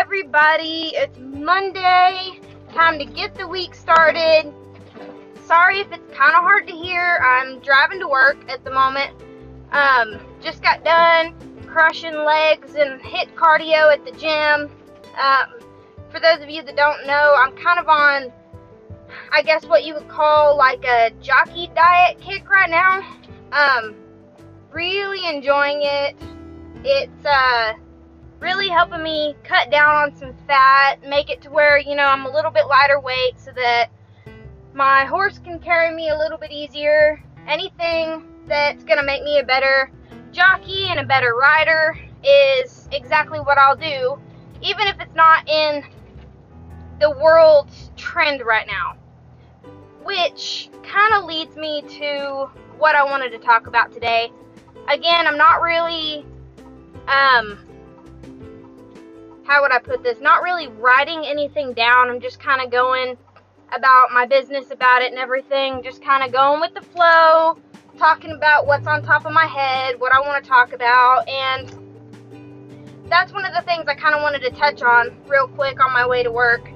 everybody? It's Monday. Time to get the week started. Sorry if it's kind of hard to hear. I'm driving to work at the moment. Um, just got done crushing legs and hit cardio at the gym. Um, for those of you that don't know, I'm kind of on, I guess, what you would call like a jockey diet kick right now. Um, really enjoying it. It's uh, really helping me cut down on some fat, make it to where, you know, I'm a little bit lighter weight so that my horse can carry me a little bit easier. Anything that's going to make me a better jockey and a better rider is exactly what I'll do, even if it's not in the world's trend right now. Which kind of leads me to what I wanted to talk about today. Again, I'm not really, um, how would I put this? Not really writing anything down. I'm just kind of going about my business about it and everything. Just kind of going with the flow, talking about what's on top of my head, what I want to talk about, and that's one of the things I kind of wanted to touch on real quick on my way to work.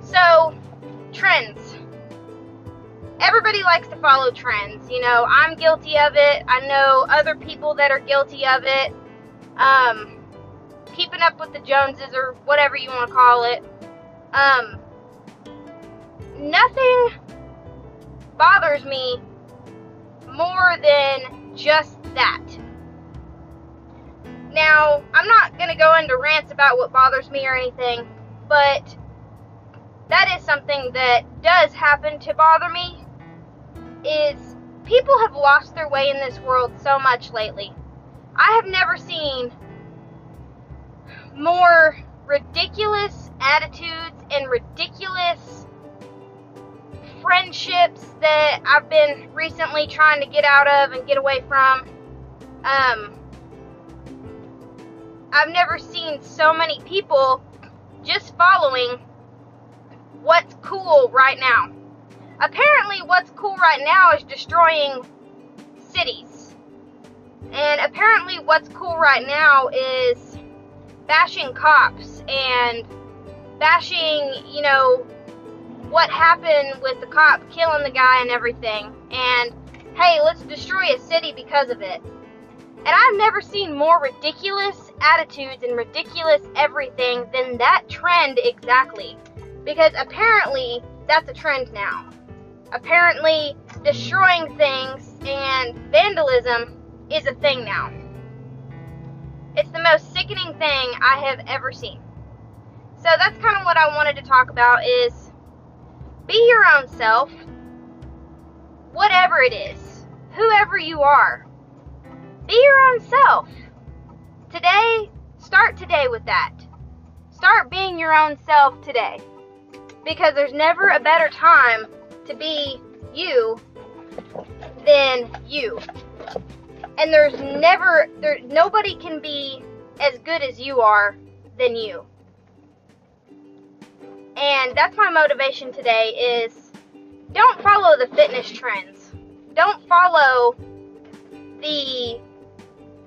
So, trends. Everybody likes to follow trends. You know, I'm guilty of it. I know other people that are guilty of it. Um, keeping up with the Joneses or whatever you want to call it. Um, nothing bothers me more than just that. Now, I'm not going to go into rants about what bothers me or anything, but that is something that does happen to bother me is people have lost their way in this world so much lately. I have never seen more ridiculous attitudes and ridiculous friendships that I've been recently trying to get out of and get away from. Um, I've never seen so many people just following what's cool right now. Apparently, what's cool right now is destroying cities. And apparently, what's cool right now is bashing cops and bashing, you know, what happened with the cop killing the guy and everything. And hey, let's destroy a city because of it. And I've never seen more ridiculous attitudes and ridiculous everything than that trend exactly. Because apparently, that's a trend now. Apparently, destroying things and vandalism is a thing now. It's the most sickening thing I have ever seen. So that's kind of what I wanted to talk about is be your own self. Whatever it is. Whoever you are. Be your own self. Today, start today with that. Start being your own self today. Because there's never a better time to be you than you. And there's never there nobody can be as good as you are than you. And that's my motivation today is don't follow the fitness trends. Don't follow the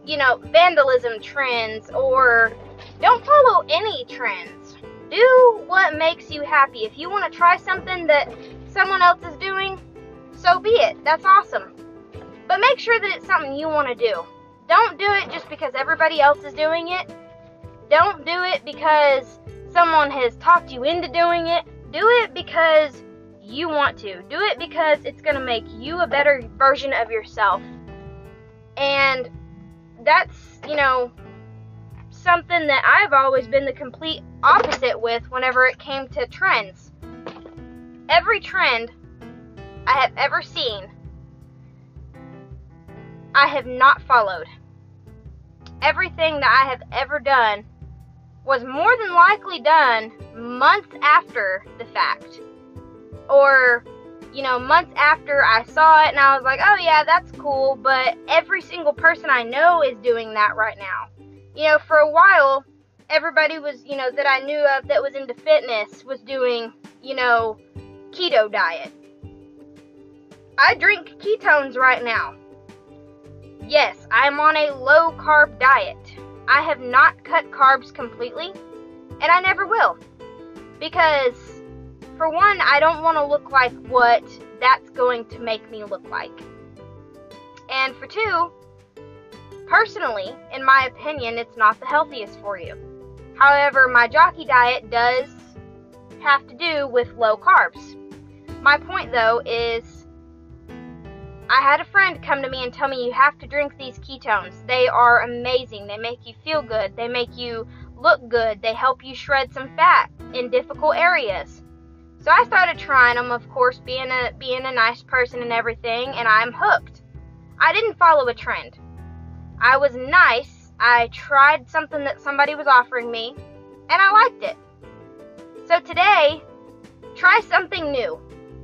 you know, vandalism trends or don't follow any trends. Do what makes you happy. If you want to try something that someone else is doing, so be it. That's awesome. But make sure that it's something you want to do. Don't do it just because everybody else is doing it. Don't do it because someone has talked you into doing it, do it because you want to. Do it because it's going to make you a better version of yourself. And that's, you know, something that I've always been the complete opposite with whenever it came to trends. Every trend I have ever seen, I have not followed. Everything that I have ever done was more than likely done months after the fact. Or, you know, months after I saw it and I was like, oh yeah, that's cool, but every single person I know is doing that right now. You know, for a while, everybody was, you know, that I knew of that was into fitness was doing, you know, keto diet. I drink ketones right now. Yes, I'm on a low carb diet. I have not cut carbs completely. And I never will. Because, for one, I don't want to look like what that's going to make me look like. And for two, personally, in my opinion, it's not the healthiest for you. However, my jockey diet does have to do with low carbs. My point though is I had a friend come to me and tell me you have to drink these ketones. They are amazing. They make you feel good. They make you look good. They help you shred some fat in difficult areas. So I started trying them, of course, being a being a nice person and everything, and I'm hooked. I didn't follow a trend. I was nice. I tried something that somebody was offering me, and I liked it. So today, try something new.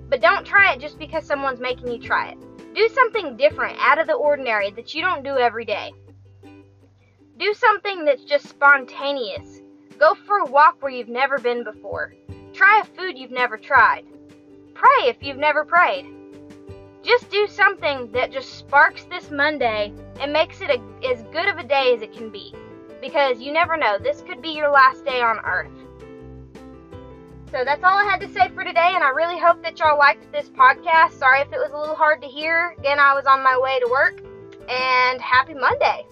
But don't try it just because someone's making you try it. Do something different, out of the ordinary, that you don't do every day. Do something that's just spontaneous. Go for a walk where you've never been before. Try a food you've never tried. Pray if you've never prayed. Just do something that just sparks this Monday and makes it a, as good of a day as it can be. Because you never know, this could be your last day on earth. So that's all I had to say for today, and I really hope that y'all liked this podcast. Sorry if it was a little hard to hear. Again, I was on my way to work, and happy Monday.